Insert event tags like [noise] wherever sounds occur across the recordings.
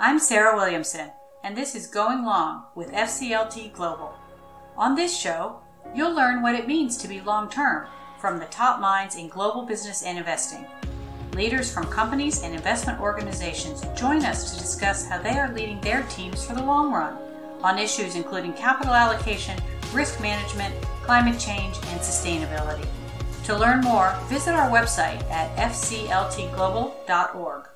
I'm Sarah Williamson, and this is Going Long with FCLT Global. On this show, you'll learn what it means to be long term from the top minds in global business and investing. Leaders from companies and investment organizations join us to discuss how they are leading their teams for the long run on issues including capital allocation, risk management, climate change, and sustainability. To learn more, visit our website at fcltglobal.org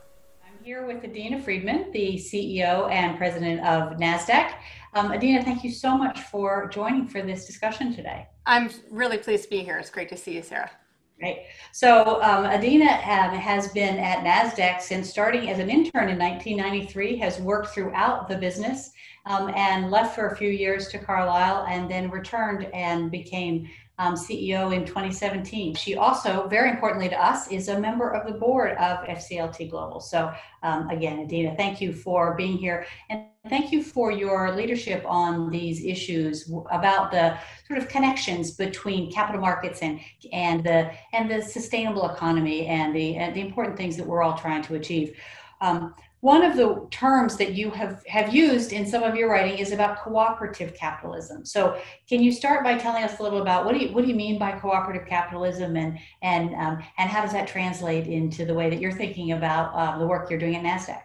here with Adena Friedman, the CEO and president of NASDAQ. Um, Adena, thank you so much for joining for this discussion today. I'm really pleased to be here. It's great to see you, Sarah. Great. So um, Adena um, has been at NASDAQ since starting as an intern in 1993, has worked throughout the business um, and left for a few years to Carlyle and then returned and became um, CEO in 2017. She also, very importantly to us, is a member of the board of FCLT Global. So, um, again, Adena, thank you for being here. And thank you for your leadership on these issues about the sort of connections between capital markets and, and, the, and the sustainable economy and the, and the important things that we're all trying to achieve. Um, one of the terms that you have, have used in some of your writing is about cooperative capitalism. So, can you start by telling us a little about what do you what do you mean by cooperative capitalism, and and um, and how does that translate into the way that you're thinking about um, the work you're doing at Nasdaq?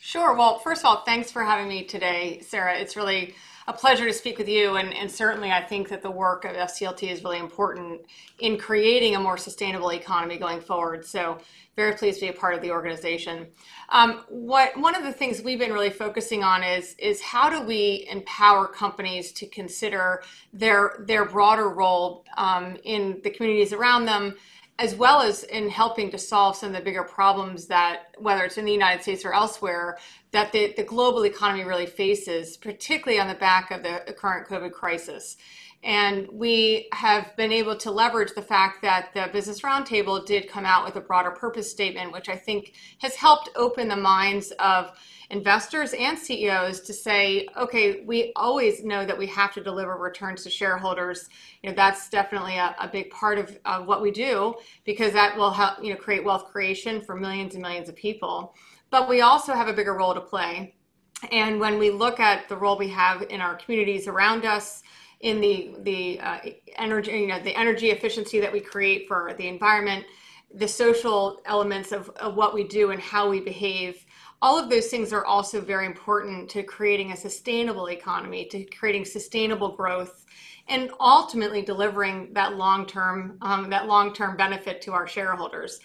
Sure. Well, first of all, thanks for having me today, Sarah. It's really a pleasure to speak with you. And, and, certainly, I think that the work of FCLT is really important in creating a more sustainable economy going forward. So, very pleased to be a part of the organization. Um, what one of the things we've been really focusing on is is how do we empower companies to consider their their broader role um, in the communities around them as well as in helping to solve some of the bigger problems that, whether it's in the United States or elsewhere, that the, the global economy really faces, particularly on the back of the current COVID crisis. And we have been able to leverage the fact that the Business Roundtable did come out with a broader purpose statement, which I think has helped open the minds of investors and CEOs to say, okay, we always know that we have to deliver returns to shareholders. You know, that's definitely a, a big part of, of what we do because that will help, you know, create wealth creation for millions and millions of people. But we also have a bigger role to play. And when we look at the role we have in our communities around us, in the the uh, energy, you know, the energy efficiency that we create for the environment, the social elements of, of what we do and how we behave, all of those things are also very important to creating a sustainable economy, to creating sustainable growth, and ultimately delivering that long-term um, that long-term benefit to our shareholders.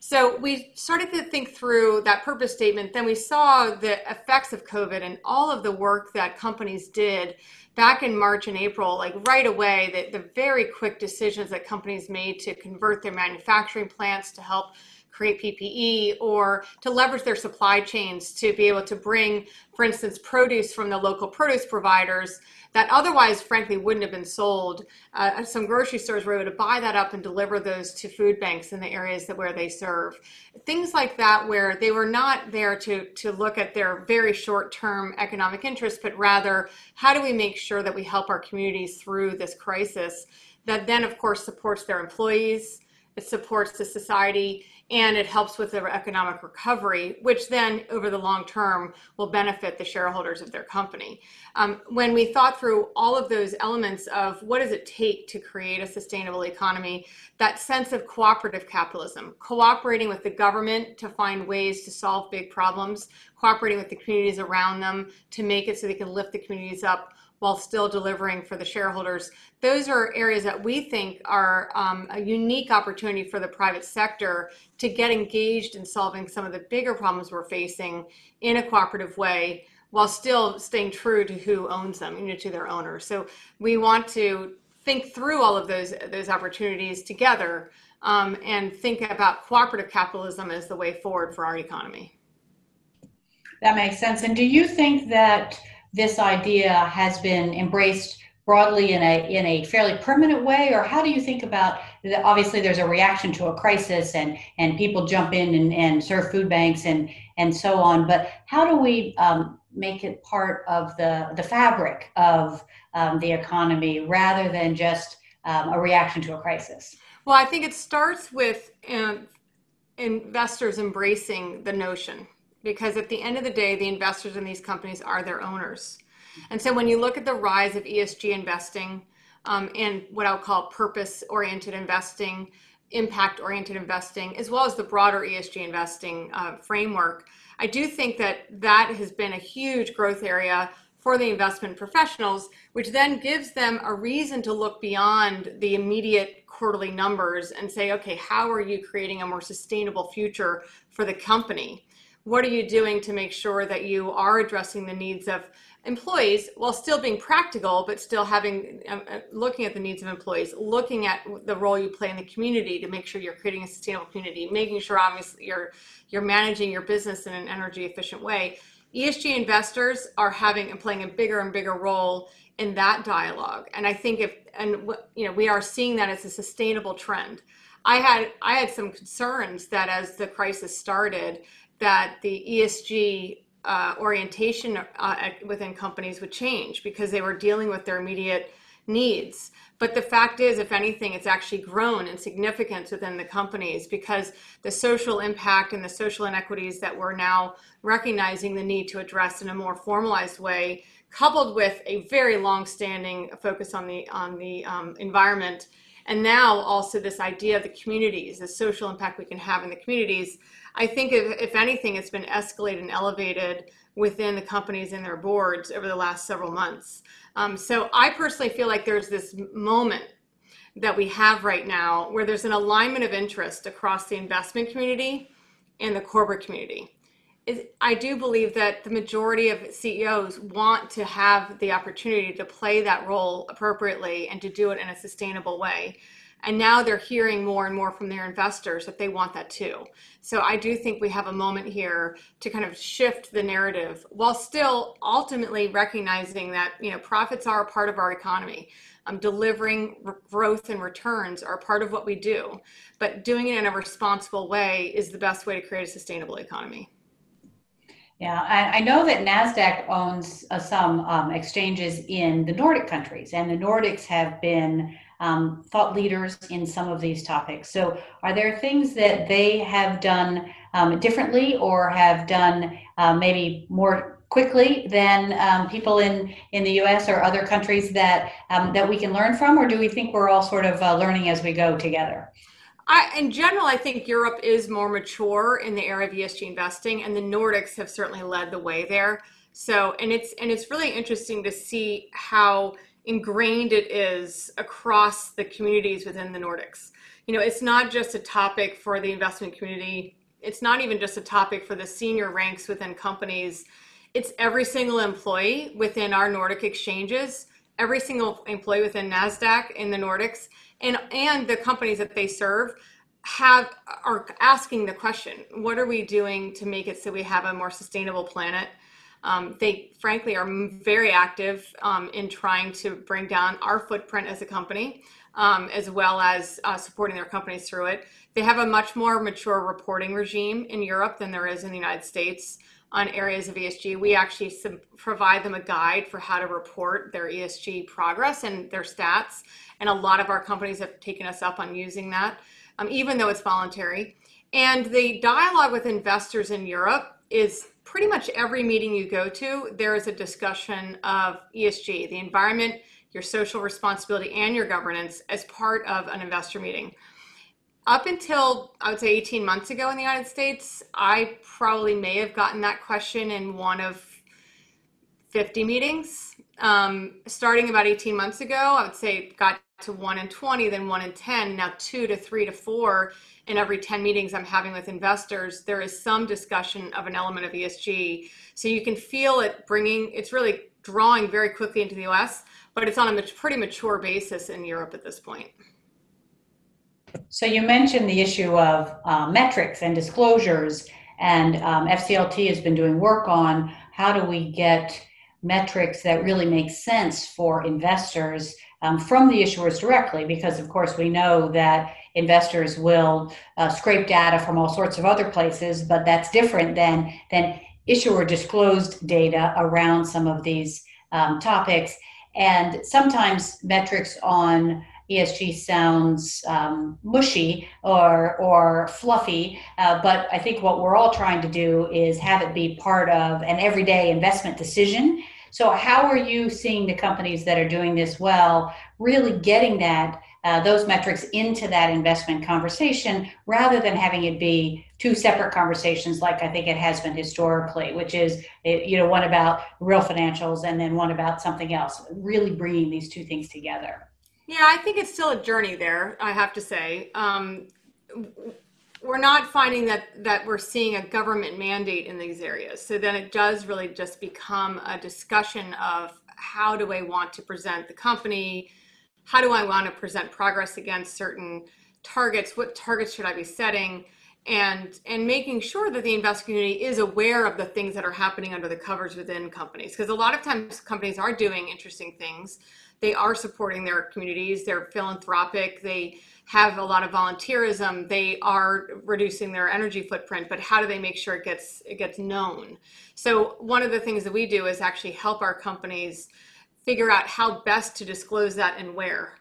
So we started to think through that purpose statement. Then we saw the effects of COVID and all of the work that companies did back in March and April, like right away, the, the very quick decisions that companies made to convert their manufacturing plants to help create PPE or to leverage their supply chains to be able to bring, for instance, produce from the local produce providers that otherwise, frankly, wouldn't have been sold. Uh, some grocery stores were able to buy that up and deliver those to food banks in the areas that where they serve. Things like that, where they were not there to to look at their very short term economic interests, but rather how do we make sure that we help our communities through this crisis? That then, of course, supports their employees. It supports the society and it helps with their economic recovery, which then over the long term will benefit the shareholders of their company. Um, when we thought through all of those elements of what does it take to create a sustainable economy, that sense of cooperative capitalism, cooperating with the government to find ways to solve big problems, cooperating with the communities around them to make it so they can lift the communities up while still delivering for the shareholders. Those are areas that we think are um, a unique opportunity for the private sector to get engaged in solving some of the bigger problems we're facing in a cooperative way while still staying true to who owns them, you know, to their owners. So we want to think through all of those those opportunities together um, and think about cooperative capitalism as the way forward for our economy. That makes sense. And do you think that this idea has been embraced broadly in a in a fairly permanent way? Or how do you think about the, obviously there's a reaction to a crisis and and people jump in and, and serve food banks and and so on. But how do we um, make it part of the the fabric of um, the economy rather than just um, a reaction to a crisis? Well i think it starts with um, investors embracing the notion because at the end of the day, the investors in these companies are their owners. And so when you look at the rise of ESG investing um, and what I'll call purpose oriented investing, impact oriented investing, as well as the broader ESG investing uh, framework, I do think that that has been a huge growth area for the investment professionals, which then gives them a reason to look beyond the immediate quarterly numbers and say, okay, how are you creating a more sustainable future for the company? What are you doing to make sure that you are addressing the needs of employees while still being practical, but still having um, uh, looking at the needs of employees, looking at the role you play in the community to make sure you're creating a sustainable community, making sure obviously you're you're managing your business in an energy efficient way. ESG investors are having and playing a bigger and bigger role in that dialogue. And I think if and you know we are seeing that as a sustainable trend. I had I had some concerns that as the crisis started, that the ESG uh, orientation uh, within companies would change because they were dealing with their immediate needs. But the fact is, if anything, it's actually grown in significance within the companies because the social impact and the social inequities that we're now recognizing the need to address in a more formalized way, coupled with a very long-standing focus on the on the um, environment, and now also this idea of the communities, the social impact we can have in the communities. I think if, if anything, it's been escalated and elevated within the companies and their boards over the last several months. Um, so I personally feel like there's this moment that we have right now where there's an alignment of interest across the investment community and the corporate community. I do believe that the majority of CEOs want to have the opportunity to play that role appropriately and to do it in a sustainable way. And now they're hearing more and more from their investors that they want that too. So I do think we have a moment here to kind of shift the narrative while still ultimately recognizing that, you know, profits are a part of our economy. Um, delivering growth and returns are part of what we do, but doing it in a responsible way is the best way to create a sustainable economy. Yeah, I, I, know that NASDAQ owns uh, some um, exchanges in the Nordic countries, and the Nordics have been um, thought leaders in some of these topics. So, are there things that they have done um, differently or have done uh, maybe more quickly than um, people in, in the U.S. or other countries that um, that we can learn from, or do we think we're all sort of uh, learning as we go together? I, in general, I think Europe is more mature in the area of ESG investing, and the Nordics have certainly led the way there. So, and it's and it's really interesting to see how ingrained it is across the communities within the Nordics. You know, it's not just a topic for the investment community. It's not even just a topic for the senior ranks within companies. It's every single employee within our Nordic exchanges, every single employee within NASDAQ in the Nordics, and, and the companies that they serve have are asking the question what are we doing to make it so we have a more sustainable planet um, they frankly are very active um, in trying to bring down our footprint as a company, um, as well as uh, supporting their companies through it. They have a much more mature reporting regime in Europe than there is in the United States on areas of ESG. We actually provide them a guide for how to report their ESG progress and their stats. And a lot of our companies have taken us up on using that, um, even though it's voluntary. And the dialogue with investors in Europe is pretty much every meeting you go to, there is a discussion of ESG, the environment, your social responsibility, and your governance as part of an investor meeting. Up until I would say 18 months ago in the United States, I probably may have gotten that question in one of 50 meetings. Um, starting about 18 months ago, I would say got to one in 20, then one in 10, now two to three to four in every 10 meetings I'm having with investors, there is some discussion of an element of ESG. So you can feel it bringing, it's really drawing very quickly into the US, but it's on a pretty mature basis in Europe at this point. So you mentioned the issue of uh, metrics and disclosures, and um, FCLT has been doing work on how do we get metrics that really make sense for investors um, from the issuers directly, because of course we know that investors will uh, scrape data from all sorts of other places, but that's different than than issuer disclosed data around some of these um, topics. And sometimes metrics on ESG sounds um, mushy or or fluffy, uh, but I think what we're all trying to do is have it be part of an everyday investment decision. So, how are you seeing the companies that are doing this well really getting that uh, those metrics into that investment conversation rather than having it be two separate conversations like I think it has been historically, which is eh, you know one about real financials and then one about something else. Really bringing these two things together. Yeah, I think it's still a journey there. I have to say. Um, we're not finding that that we're seeing a government mandate in these areas. So then it does really just become a discussion of how do I want to present the company, how do I want to present progress against certain targets? What targets should I be setting? And, and making sure that the investor community is aware of the things that are happening under the covers within companies. Because a lot of times companies are doing interesting things. They are supporting their communities, they're philanthropic, they have a lot of volunteerism, they are reducing their energy footprint, but how do they make sure it gets it gets known? So one of the things that we do is actually help our companies figure out how best to disclose that and where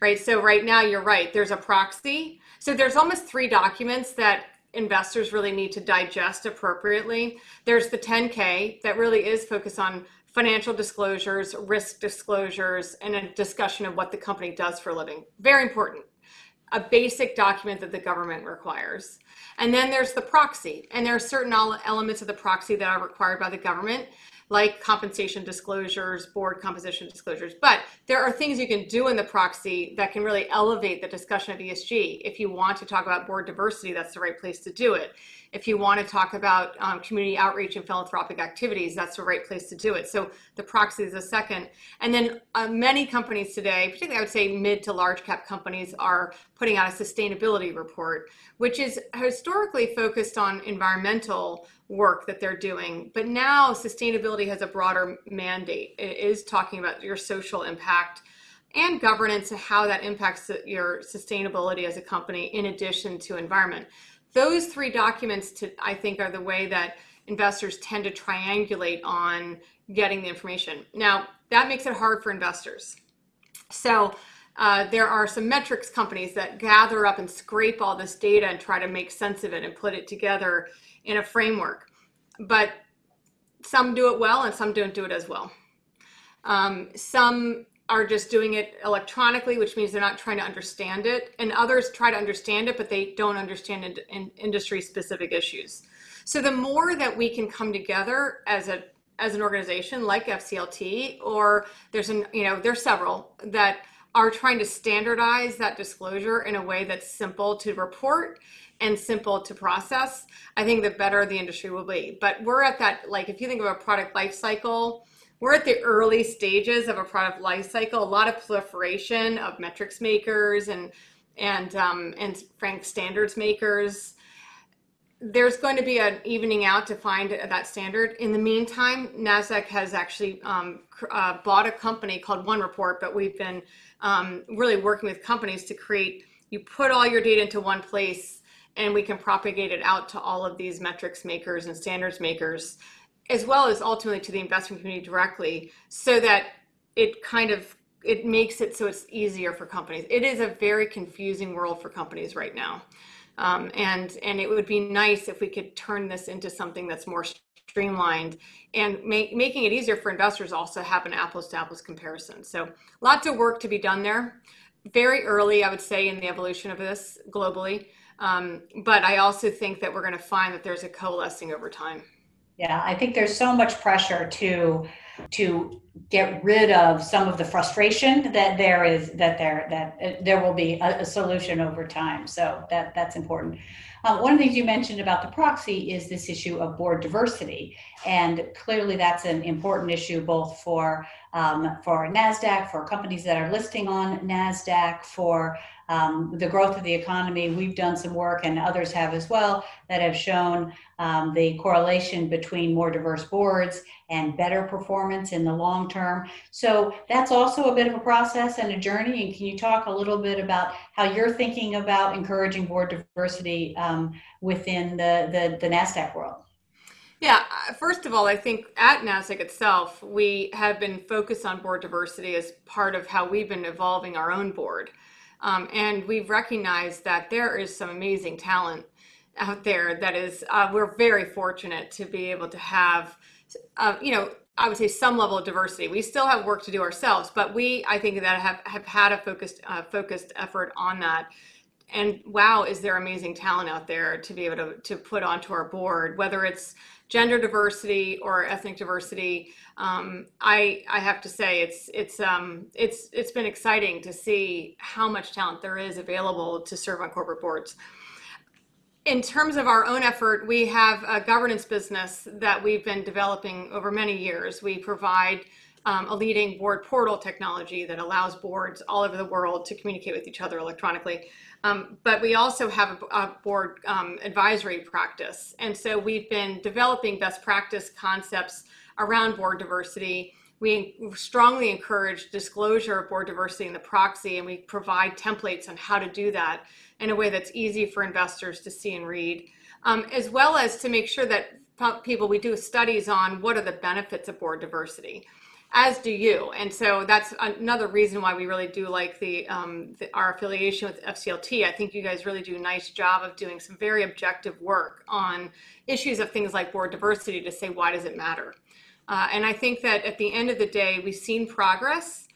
right? So right now you're right there's a proxy. So there's almost three documents that investors really need to digest appropriately. There's the 10k that really is focused on financial disclosures risk disclosures and a discussion of what the company does for a living. Very important. A basic document that the government requires. And then there's the proxy. And there are certain elements of the proxy that are required by the government like compensation disclosures, board composition disclosures. But there are things you can do in the proxy that can really elevate the discussion of ESG. If you want to talk about board diversity, that's the right place to do it. If you want to talk about um, community outreach and philanthropic activities, that's the right place to do it. So the proxy is a second. And then uh, many companies today, particularly I would say mid to large cap companies, are putting out a sustainability report, which is historically focused on environmental work that they're doing. But now sustainability has a broader mandate. It is talking about your social impact and governance and how that impacts your sustainability as a company in addition to environment. Those three documents to I think are the way that investors tend to triangulate on getting the information. Now, that makes it hard for investors. So, uh, there are some metrics companies that gather up and scrape all this data and try to make sense of it and put it together in a framework. But some do it well and some don't do it as well. Um, some are just doing it electronically, which means they're not trying to understand it, and others try to understand it, but they don't understand in, in industry specific issues. So the more that we can come together as a as an organization like FCLT, or there's an you know there's several that are trying to standardize that disclosure in a way that's simple to report and simple to process, I think the better the industry will be. But we're at that, like, if you think of a product life cycle, we're at the early stages of a product life cycle. A lot of proliferation of metrics makers and and um, and frank standards makers. There's going to be an evening out to find that standard. In the meantime, Nasdaq has actually um, uh, bought a company called One Report, but we've been um, really working with companies to create. You put all your data into one place and we can propagate it out to all of these metrics makers and standards makers, as well as ultimately to the investment community directly, so that it kind of it makes it so it's easier for companies. It is a very confusing world for companies right now. Um, and and it would be nice if we could turn this into something that's more streamlined and make, making it easier for investors also have an apples to apples comparison. So lots of work to be done there. Very early, I would say, in the evolution of this globally. Um, but I also think that we're going to find that there's a coalescing over time. Yeah, I think there's so much pressure to to get rid of some of the frustration that there is that there that uh, there will be a, a, solution over time. So that that's important. Um, one of the things you mentioned about the proxy is this issue of board diversity, and clearly that's an important issue both for um, for Nasdaq, for companies that are listing on Nasdaq, for um, the growth of the economy. We've done some work, and others have as well, that have shown um, the correlation between more diverse boards and better performance in the long term. So that's also a bit of a process and a journey. And can you talk a little bit about how you're thinking about encouraging board diversity um, within the, the, the NASDAQ world? Yeah, uh, first of all, I think at NASDAQ itself, we have been focused on board diversity as part of how we've been evolving our own board. Um, and we've recognized that there is some amazing talent out there that is, uh, we're very fortunate to be able to have, uh, you know, I would say some level of diversity. We still have work to do ourselves, but we, I think that have, have had a focused, uh, focused effort on that and wow, is there amazing talent out there to be able to, to put onto our board, whether it's gender diversity or ethnic diversity. Um, I I have to say it's it's um, it's it's been exciting to see how much talent there is available to serve on corporate boards. In terms of our own effort, we have a governance business that we've been developing over many years. We provide um, a leading board portal technology that allows boards all over the world to communicate with each other electronically. Um, but we also have a, a board um, advisory practice. And so we've been developing best practice concepts around board diversity. We strongly encourage disclosure of board diversity in the proxy, and we provide templates on how to do that in a way that's easy for investors to see and read, um, as well as to make sure that people, we do studies on what are the benefits of board diversity as do you. And so that's another reason why we really do like the, um, the, our affiliation with FCLT. I think you guys really do a nice job of doing some very objective work on issues of things like board diversity to say why does it matter. Uh, and I think that at the end of the day, we've seen progress,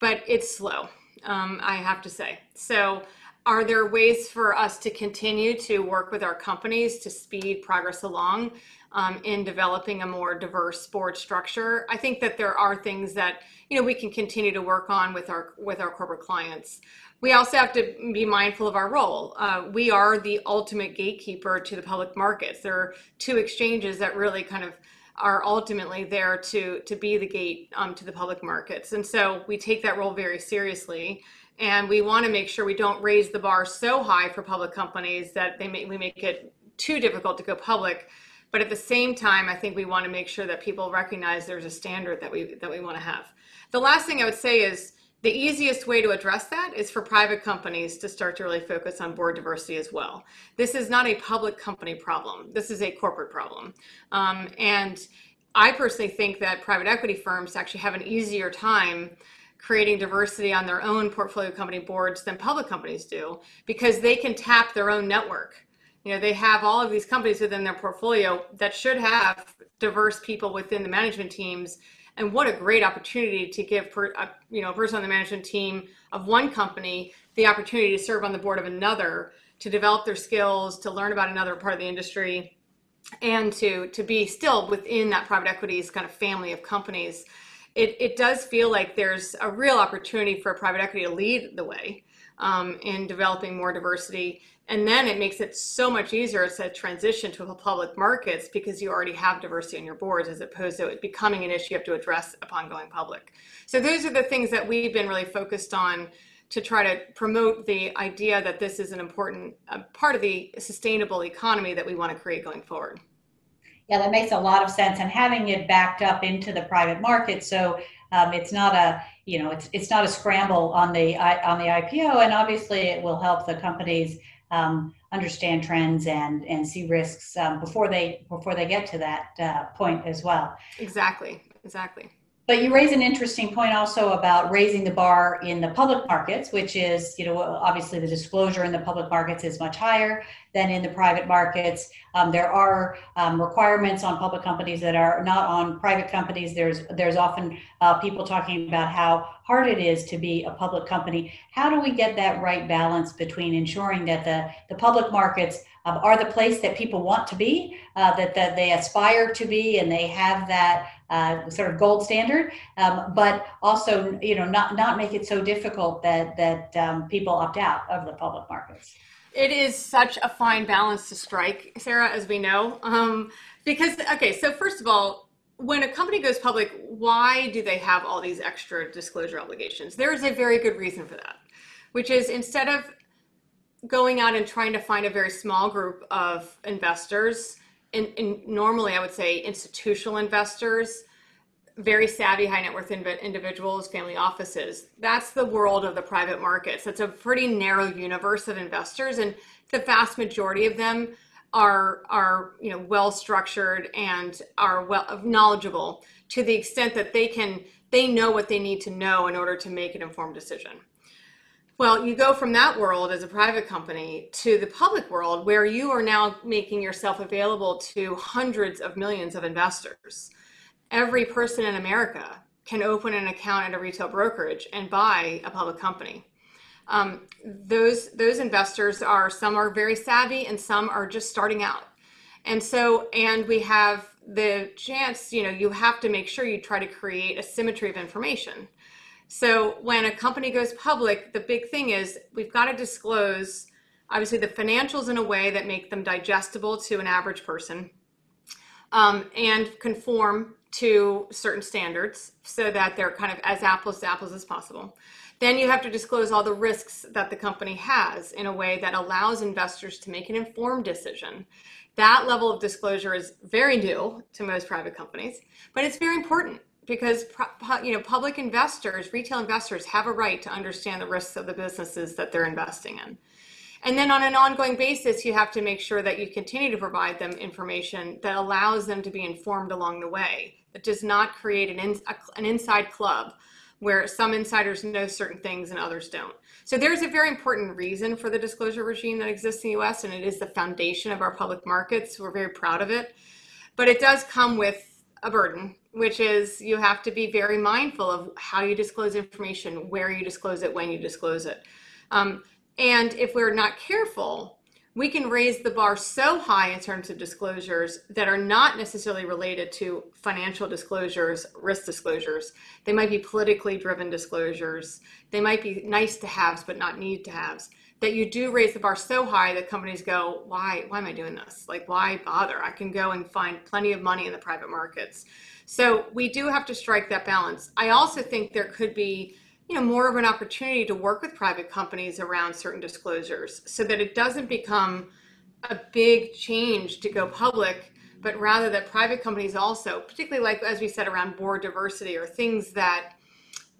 but it's slow. Um, I have to say. So. Are there ways for us to continue to work with our companies to speed progress along? Um, in developing a more diverse board structure. I think that there are things that you know we can continue to work on with our with our corporate clients. We also have to be mindful of our role. Uh, we are the ultimate gatekeeper to the public markets. There are two exchanges that really kind of are ultimately there to to be the gate um, to the public markets, and so we take that role very seriously. And we want to make sure we don't raise the bar so high for public companies that they make, we make it too difficult to go public but at the same time, I think we want to make sure that people recognize there's a standard that we that we want to have. The last thing I would say is the easiest way to address that is for private companies to start to really focus on board diversity as well. This is not a public company problem. This is a corporate problem. Um, and I personally think that private equity firms actually have an easier time creating diversity on their own portfolio company boards than public companies do because they can tap their own network you know they have all of these companies within their portfolio that should have diverse people within the management teams. And what a great opportunity to give per, a, you know a person on the management team of one company the opportunity to serve on the board of another to develop their skills to learn about another part of the industry and to to be still within that private equity's kind of family of companies. It, it does feel like there's a real opportunity for private equity to lead the way um, in developing more diversity and then it makes it so much easier to transition to public markets because you already have diversity on your boards as opposed to it becoming an issue you have to address upon going public. So those are the things that we've been really focused on to try to promote the idea that this is an important uh, part of the sustainable economy that we want to create going forward. Yeah, that makes a lot of sense. And having it backed up into the private market, so um, it's not a you know it's it's not a scramble on the on the IPO, and obviously it will help the companies um, understand trends and and see risks um, before they before they get to that uh, point as well. Exactly. Exactly. But you raise an interesting point also about raising the bar in the public markets, which is, you know, obviously the disclosure in the public markets is much higher than in the private markets. Um, there are um, requirements on public companies that are not on private companies. There's there's often uh, people talking about how hard it is to be a public company. How do we get that right balance between ensuring that the the public markets um, are the place that people want to be, uh, that, that they aspire to be, and they have that uh, sort of gold standard, um, but also, you know, not not make it so difficult that that um, people opt out of the public markets. It is such a fine balance to strike, Sarah, as we know, um, because okay. So first of all, when a company goes public, why do they have all these extra disclosure obligations? There is a very good reason for that, which is instead of going out and trying to find a very small group of investors, and, and normally I would say institutional investors, very savvy high net worth individuals, family offices. That's the world of the private markets. It's a pretty narrow universe of investors, and the vast majority of them are are you know well structured and are well knowledgeable to the extent that they can they know what they need to know in order to make an informed decision. Well, you go from that world as a private company to the public world where you are now making yourself available to hundreds of millions of investors. Every person in America can open an account at a retail brokerage and buy a public company. Um, those those investors are some are very savvy and some are just starting out. And so and we have the chance, you know, you have to make sure you try to create a symmetry of information. So when a company goes public, the big thing is we've got to disclose obviously the financials in a way that make them digestible to an average person um, and conform to certain standards so that they're kind of as apples to apples as possible. Then you have to disclose all the risks that the company has in a way that allows investors to make an informed decision. That level of disclosure is very new to most private companies, but it's very important because you know public investors retail investors have a right to understand the risks of the businesses that they're investing in. And then on an ongoing basis you have to make sure that you continue to provide them information that allows them to be informed along the way that does not create an, in, an inside club where some insiders know certain things and others don't. So there's a very important reason for the disclosure regime that exists in the us and it is the foundation of our public markets. We're very proud of it. But it does come with a burden, which is you have to be very mindful of how you disclose information, where you disclose it, when you disclose it. Um, and if we're not careful, we can raise the bar so high in terms of disclosures that are not necessarily related to financial disclosures, risk disclosures. They might be politically driven disclosures. They might be nice to haves, but not need to haves that you do raise the bar so high that companies go, why, why am I doing this? Like, why bother? I can go and find plenty of money in the private markets. So we do have to strike that balance. I also think there could be, you know, more of an opportunity to work with private companies around certain disclosures so that it doesn't become a big change to go public, but rather that private companies also, particularly like as we said around board diversity or things that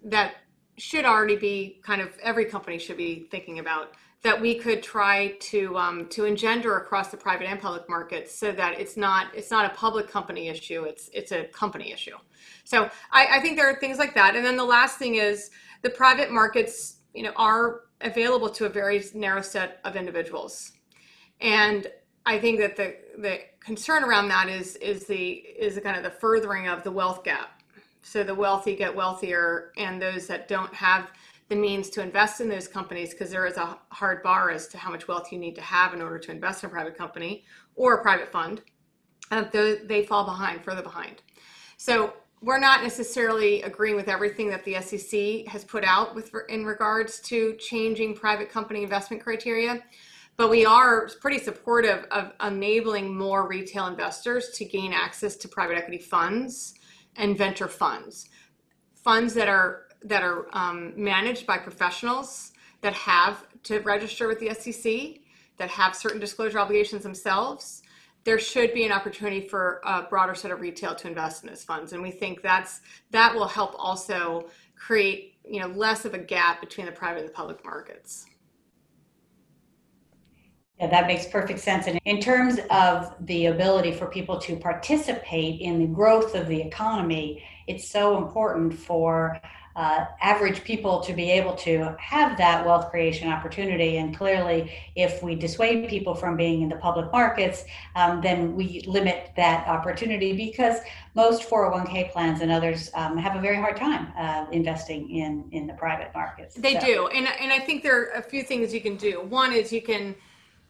that should already be kind of every company should be thinking about that we could try to um, to engender across the private and public markets so that it's not it's not a public company issue it's it's a company issue. So I, I think there are things like that. And then the last thing is the private markets you know are available to a very narrow set of individuals. And i think that the the concern around that is is the is the kind of the furthering of the wealth gap. So the wealthy get wealthier and those that don't have the means to invest in those companies because there is a hard bar as to how much wealth you need to have in order to invest in a private company or a private fund. Uh, they fall behind, further behind. So we're not necessarily agreeing with everything that the SEC has put out with in regards to changing private company investment criteria, but we are pretty supportive of enabling more retail investors to gain access to private equity funds and venture funds, funds that are that are um, managed by professionals that have to register with the SEC, that have certain disclosure obligations themselves, there should be an opportunity for a broader set of retail to invest in those funds. And we think that's that will help also create you know less of a gap between the private and the public markets. Yeah, that makes perfect sense. And in terms of the ability for people to participate in the growth of the economy, it's so important for uh, average people to be able to have that wealth creation opportunity. And clearly, if we dissuade people from being in the public markets, um, then we limit that opportunity because most 401k plans and others um, have a very hard time uh, investing in, in the private markets. They so. do. And, and I think there are a few things you can do. One is you can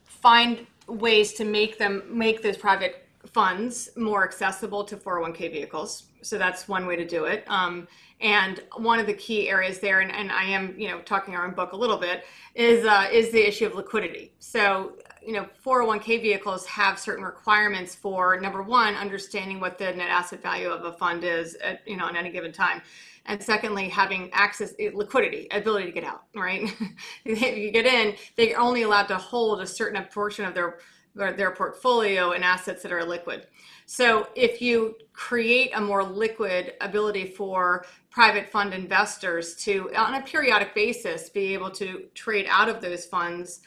find ways to make them make those private funds more accessible to 401k vehicles. So that's one way to do it. Um, and one of the key areas there, and, and I am, you know, talking our own book a little bit, is uh, is the issue of liquidity. So, you know, 401k vehicles have certain requirements for number one, understanding what the net asset value of a fund is, at, you know, at any given time, and secondly, having access, liquidity, ability to get out. Right? [laughs] if you get in, they're only allowed to hold a certain portion of their their portfolio and assets that are liquid. So if you create a more liquid ability for private fund investors to, on a periodic basis, be able to trade out of those funds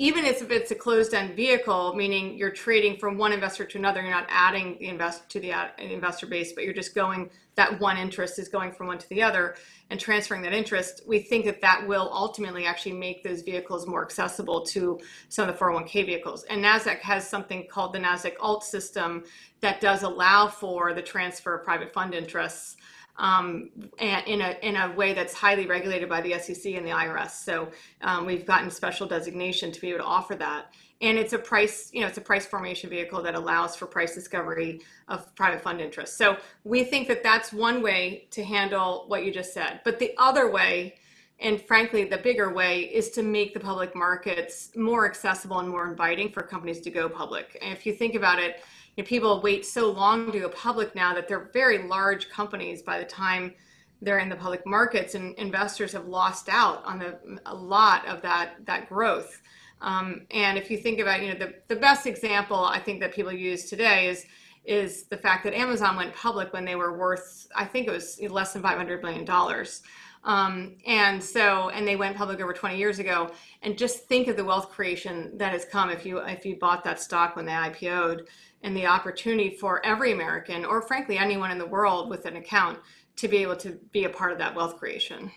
even if it's a closed-end vehicle, meaning you're trading from one investor to another, you're not adding the invest to the uh, investor base, but you're just going that one interest is going from one to the other and transferring that interest. We think that that will ultimately actually make those vehicles more accessible to some of the 401k vehicles. And Nasdaq has something called the Nasdaq Alt system that does allow for the transfer of private fund interests um, in a in a way that's highly regulated by the SEC and the IRS. So um, we've gotten special designation to be able to offer that, and it's a price you know it's a price formation vehicle that allows for price discovery of private fund interest. So we think that that's one way to handle what you just said. But the other way. And frankly, the bigger way is to make the public markets more accessible and more inviting for companies to go public. And if you think about it, know, people wait so long to go public now that they're very large companies by the time they're in the public markets and investors have lost out on the, a lot of that that growth. Um, and if you think about you know the, the best example i think that people use today is is the fact that amazon went public when they were worth i think it was less than 500 million dollars um, and so and they went public over 20 years ago and just think of the wealth creation that has come if you if you bought that stock when they ipo'd and the opportunity for every American, or frankly anyone in the world with an account, to be able to be a part of that wealth creation.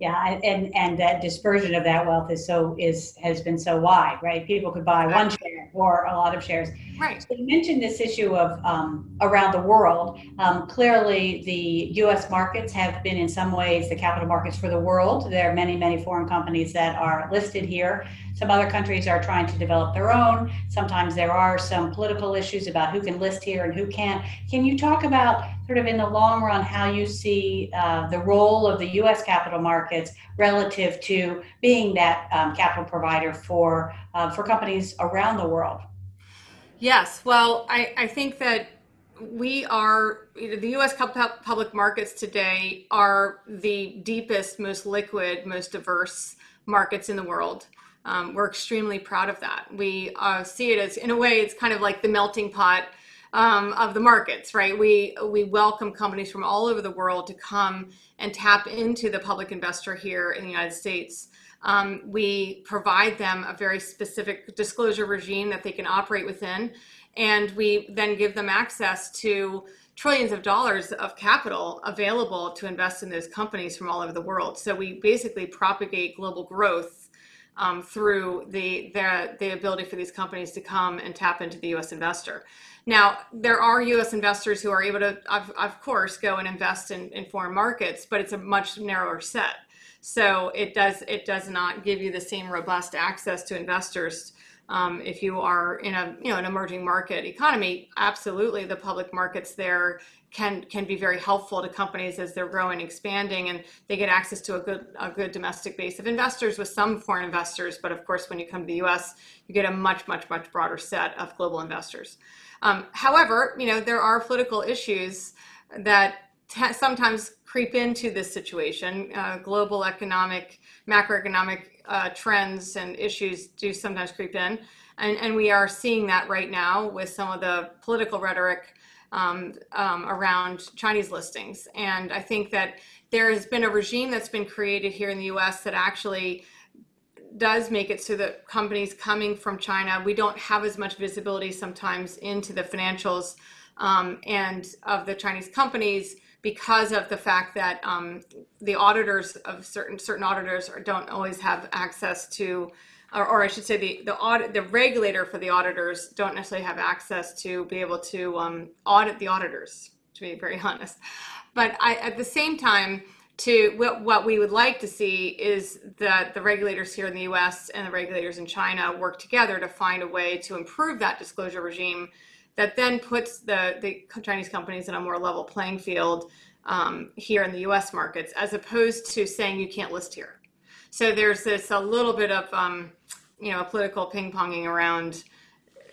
Yeah, and and that dispersion of that wealth is so is has been so wide, right? People could buy one share or a lot of shares. Right. So you mentioned this issue of um, around the world. Um, clearly, the U.S. markets have been in some ways the capital markets for the world. There are many many foreign companies that are listed here. Some other countries are trying to develop their own. Sometimes there are some political issues about who can list here and who can't. Can you talk about sort of in the long run how you see uh, the role of the U.S. capital markets relative to being that um, capital provider for uh, for companies around the world? Yes. Well, I, I think that we are the U.S. public markets today are the deepest, most liquid, most diverse markets in the world. Um, we're extremely proud of that. We uh, see it as, in a way, it's kind of like the melting pot um, of the markets, right? We we welcome companies from all over the world to come and tap into the public investor here in the United States. Um, we provide them a very specific disclosure regime that they can operate within, and we then give them access to trillions of dollars of capital available to invest in those companies from all over the world. So we basically propagate global growth um, through the, the, the ability for these companies to come and tap into the U.S. investor. Now, there are U.S. investors who are able to, of, of course, go and invest in, in foreign markets, but it's a much narrower set. So it does it does not give you the same robust access to investors um, if you are in a you know an emerging market economy. Absolutely, the public markets there can can be very helpful to companies as they're growing, expanding, and they get access to a good a good domestic base of investors with some foreign investors. But of course, when you come to the U.S., you get a much much much broader set of global investors. Um, however, you know there are political issues that t- sometimes creep into this situation. Uh, global economic, macroeconomic uh, trends and issues do sometimes creep in. And, and we are seeing that right now with some of the political rhetoric um, um, around Chinese listings. And I think that there has been a regime that's been created here in the US that actually does make it so that companies coming from China, we don't have as much visibility sometimes into the financials um, and of the Chinese companies because of the fact that um, the auditors of certain certain auditors don't always have access to or, or, I should say the the audit the regulator for the auditors don't necessarily have access to be able to um, audit the auditors to be very [laughs] honest. But I, at the same time to what, what we would like to see is that the regulators here in the US and the regulators in China work together to find a way to improve that disclosure regime that then puts the, the Chinese companies in a more level playing field um, here in the US markets as opposed to saying you can't list here. So there's this a little bit of um, you know political ping ponging around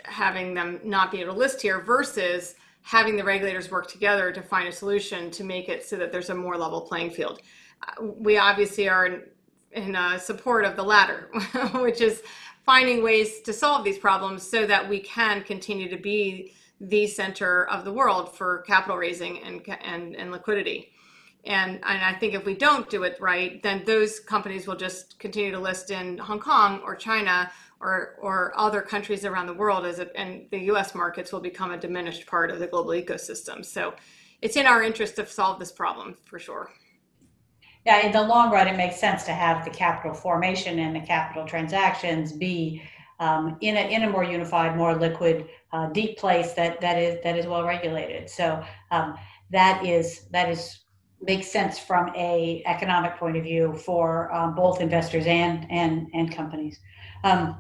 having them not be able to list here versus having the regulators work together to find a solution to make it so that there's a more level playing field. Uh, we obviously are in, in uh, support of the latter, [laughs] which is finding ways to solve these problems so that we can continue to be the center of the world for capital raising and, and, and liquidity And, and I think if we don't do it right, then those companies will just continue to list in Hong Kong or China or, or other countries around the world as it, and the US markets will become a diminished part of the global ecosystem. So it's in our interest to solve this problem for sure. Yeah, in the long run, it makes sense to have the capital formation and the capital transactions be um, in a in a more unified, more liquid, uh, deep place that that is that is well regulated. So um, that is that is makes sense from a economic point of view for um, both investors and and and companies. Um,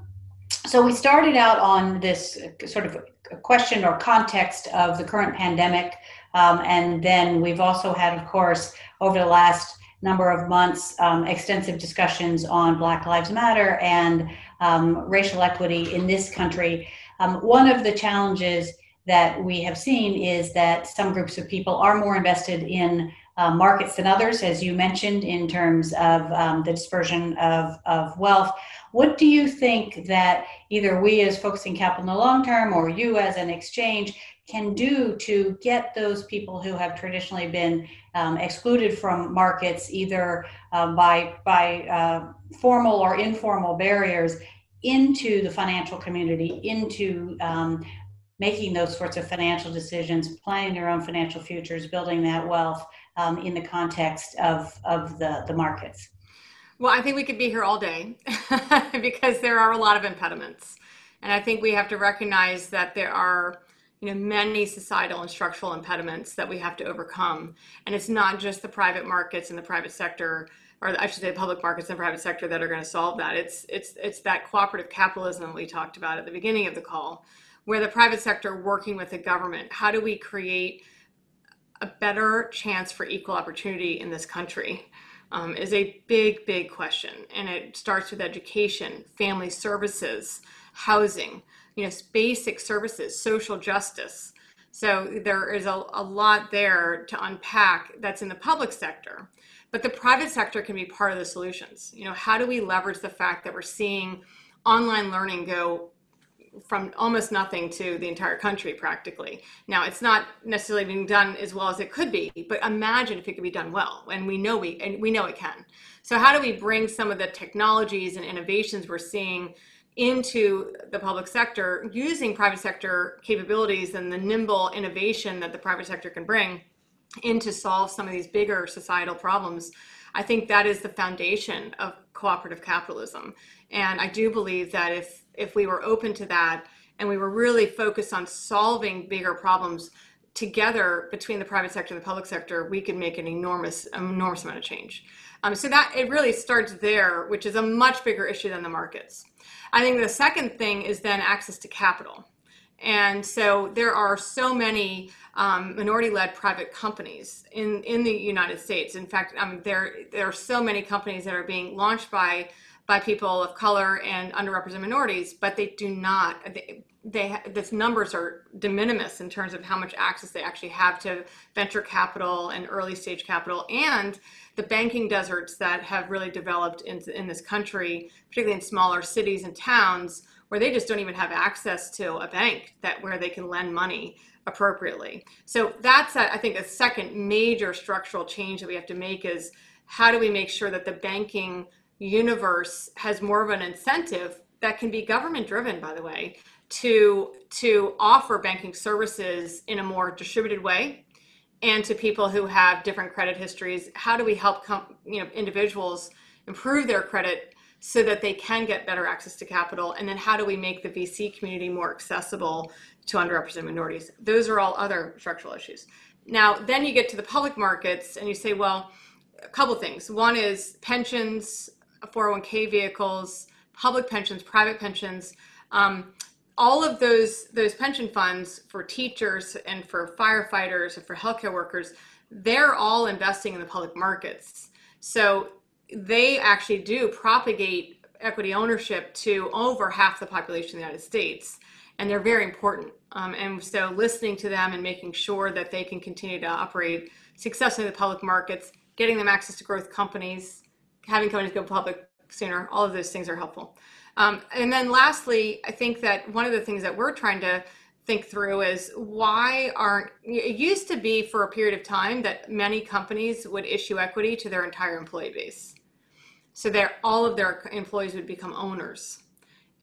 so we started out on this sort of question or context of the current pandemic, um, and then we've also had, of course, over the last number of months, um, extensive discussions on Black Lives Matter and um, racial equity in this country. Um, one of the challenges that we have seen is that some groups of people are more invested in uh, markets than others, as you mentioned, in terms of um, the dispersion of, of wealth. What do you think that either we as focusing capital in the long term or you as an exchange can do to get those people who have traditionally been um, excluded from markets either um, by by uh, formal or informal barriers into the financial community, into um, making those sorts of financial decisions, planning their own financial futures, building that wealth um, in the context of, of the, the markets? Well, I think we could be here all day [laughs] because there are a lot of impediments. And I think we have to recognize that there are you know many societal and structural impediments that we have to overcome and it's not just the private markets and the private sector or I should say the public markets and private sector that are going to solve that. It's it's it's that cooperative capitalism we talked about at the beginning of the call, where the private sector working with the government. How do we create a better chance for equal opportunity in this country? Um, is a big, big question, and it starts with education, family services, housing, you know, basic services, social justice. So there is a, a lot there to unpack that's in the public sector. But the private sector can be part of the solutions. You know, how do we leverage the fact that we're seeing online learning go from almost nothing to the entire country practically. Now, it's not necessarily being done as well as it could be, but imagine if it could be done well, and we know we and we know it can. So, how do we bring some of the technologies and innovations we're seeing into the public sector using private sector capabilities and the nimble innovation that the private sector can bring? in to solve some of these bigger societal problems. I think that is the foundation of cooperative capitalism. And I do believe that if if we were open to that and we were really focused on solving bigger problems together between the private sector and the public sector, we could make an enormous enormous amount of change. Um, so that it really starts there, which is a much bigger issue than the markets. I think the second thing is then access to capital. And so there are so many um, minority-led private companies in, in the United States. In fact, um, there there are so many companies that are being launched by by people of color and underrepresented minorities, but they do not. They, they this numbers are de minimis in terms of how much access they actually have to venture capital and early stage capital and the banking deserts that have really developed in, in this country particularly in smaller cities and towns where they just don't even have access to a bank that where they can lend money appropriately. So that's a, I think a second major structural change that we have to make is how do we make sure that the banking universe has more of an incentive that can be government driven by the way to to offer banking services in a more distributed way and to people who have different credit histories how do we help com- you know individuals improve their credit so that they can get better access to capital? And then how do we make the VC community more accessible to underrepresented minorities? Those are all other structural issues. Now, then you get to the public markets and you say, well, a couple things. One is pensions, 401k vehicles, public pensions, private pensions. Um, all of those those pension funds for teachers and for firefighters and for healthcare workers, they're all investing in the public markets. So they actually do propagate equity ownership to over half the population of the United States. And they're very important. Um, and so listening to them and making sure that they can continue to operate successfully in the public markets, getting them access to growth companies, having companies go public sooner, all of those things are helpful. Um, and then lastly, I think that one of the things that we're trying to think through is why aren't it used to be for a period of time that many companies would issue equity to their entire employee base. So that all of their employees would become owners.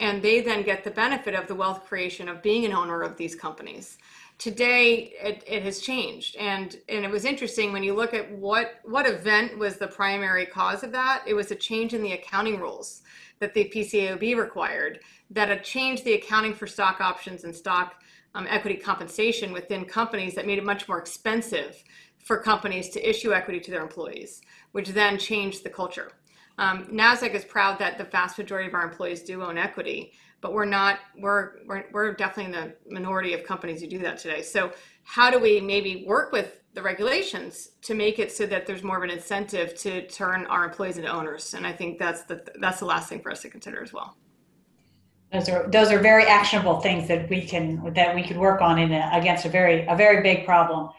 And they then get the benefit of the wealth creation of being an owner of these companies. Today it, it has changed. And and it was interesting when you look at what what event was the primary cause of that? It was a change in the accounting rules that the pcaob required that had changed the accounting for stock options and stock um, equity compensation within companies that made it much more expensive for companies to issue equity to their employees, which then changed the culture. Um, NASDAQ is proud that the vast majority of our employees do own equity, but we're not, we're, we're, we're definitely in the minority of companies who do that today. So, how do we maybe work with the regulations to make it so that there's more of an incentive to turn our employees into owners? And I think that's the, that's the last thing for us to consider as well. Those are those are very actionable things that we can that we could work on in a, against a very a very big problem.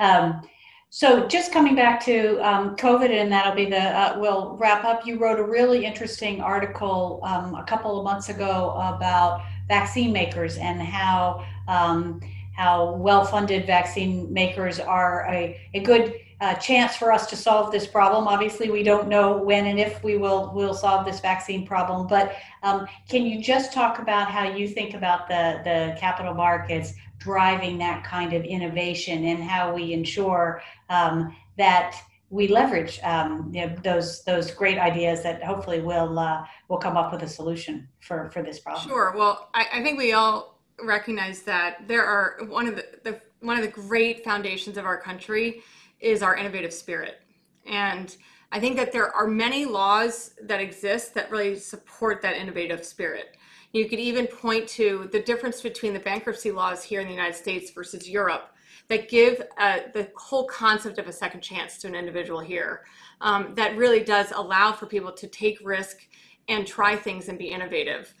Um, so just coming back to um, COVID, and that'll be the uh, we'll wrap up. You wrote a really interesting article um, a couple of months ago about vaccine makers and how um, how well funded vaccine makers are a, a good uh, chance for us to solve this problem. Obviously, we don't know when and if we will will solve this vaccine problem. But um, can you just talk about how you think about the the capital markets driving that kind of innovation and how we ensure um, that we leverage um, you know, those those great ideas that hopefully will uh, will come up with a solution for for this problem. Sure. Well, I, I think we all recognize that there are one of the, the one of the great foundations of our country is our innovative spirit. And I think that there are many laws that exist that really support that innovative spirit. You could even point to the difference between the bankruptcy laws here in the United States versus Europe that give uh, the whole concept of a second chance to an individual here. Um, that really does allow for people to take risk and try things and be innovative.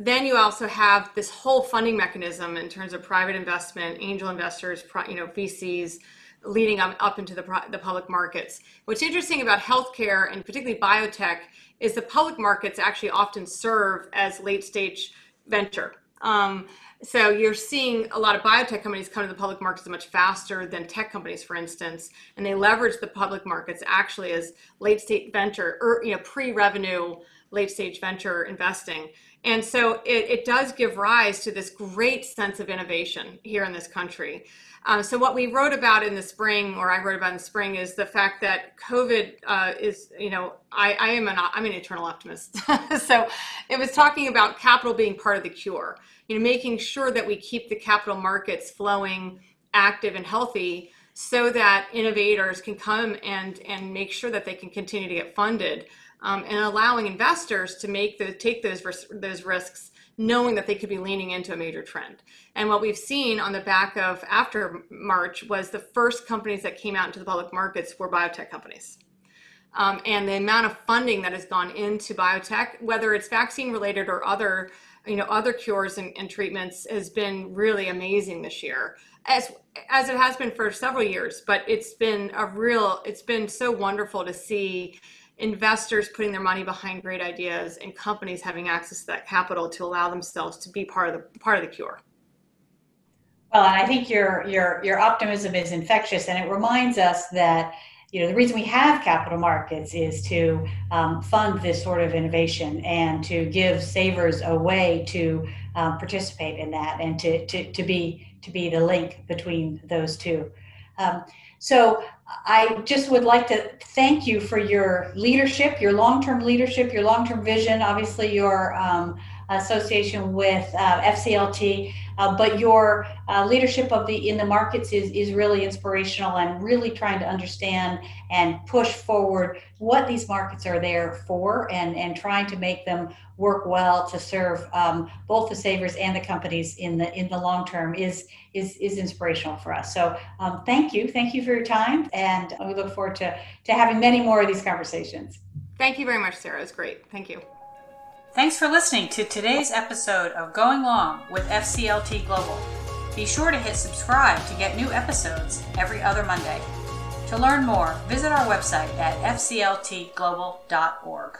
Then you also have this whole funding mechanism in terms of private investment, angel investors, you know, VCs, leading up, into the, the public markets. What's interesting about healthcare and particularly biotech is the public markets actually often serve as late stage venture. Um, so you're seeing a lot of biotech companies come to the public markets much faster than tech companies, for instance, and they leverage the public markets actually as late stage venture or you know pre-revenue late stage venture investing. And so it, it does give rise to this great sense of innovation here in this country. Um, so what we wrote about in the spring, or I wrote about in the spring, is the fact that COVID uh, is, you know, I, I am an I'm an eternal optimist. [laughs] so it was talking about capital being part of the cure. You know, making sure that we keep the capital markets flowing, active, and healthy, so that innovators can come and and make sure that they can continue to get funded, um, and allowing investors to make the take those those risks knowing that they could be leaning into a major trend. And what we've seen on the back of after March was the first companies that came out into the public markets were biotech companies. Um, and the amount of funding that has gone into biotech, whether it's vaccine related or other, you know, other cures and, and treatments, has been really amazing this year, as as it has been for several years. But it's been a real, it's been so wonderful to see investors putting their money behind great ideas and companies having access to that capital to allow themselves to be part of the part of the cure. Well, and I think your your your optimism is infectious, and it reminds us that you know the reason we have capital markets is to um, fund this sort of innovation and to give savers a way to um, participate in that and to, to to be to be the link between those two. Um, so I just would like to thank you for your leadership, your long-term leadership, your long-term vision. Obviously, your um, association with uh, FCLT, uh, but your uh, leadership of the in the markets is is really inspirational and really trying to understand and push forward what these markets are there for and and trying to make them work well to serve um, both the savers and the companies in the in the long term is is is inspirational for us. So um, thank you, thank you for your time, and we look forward to to having many more of these conversations. Thank you very much, Sarah. It's great. Thank you. Thanks for listening to today's episode of Going Long with FCLT Global. Be sure to hit subscribe to get new episodes every other Monday. To learn more, visit our website at fcltglobal.org.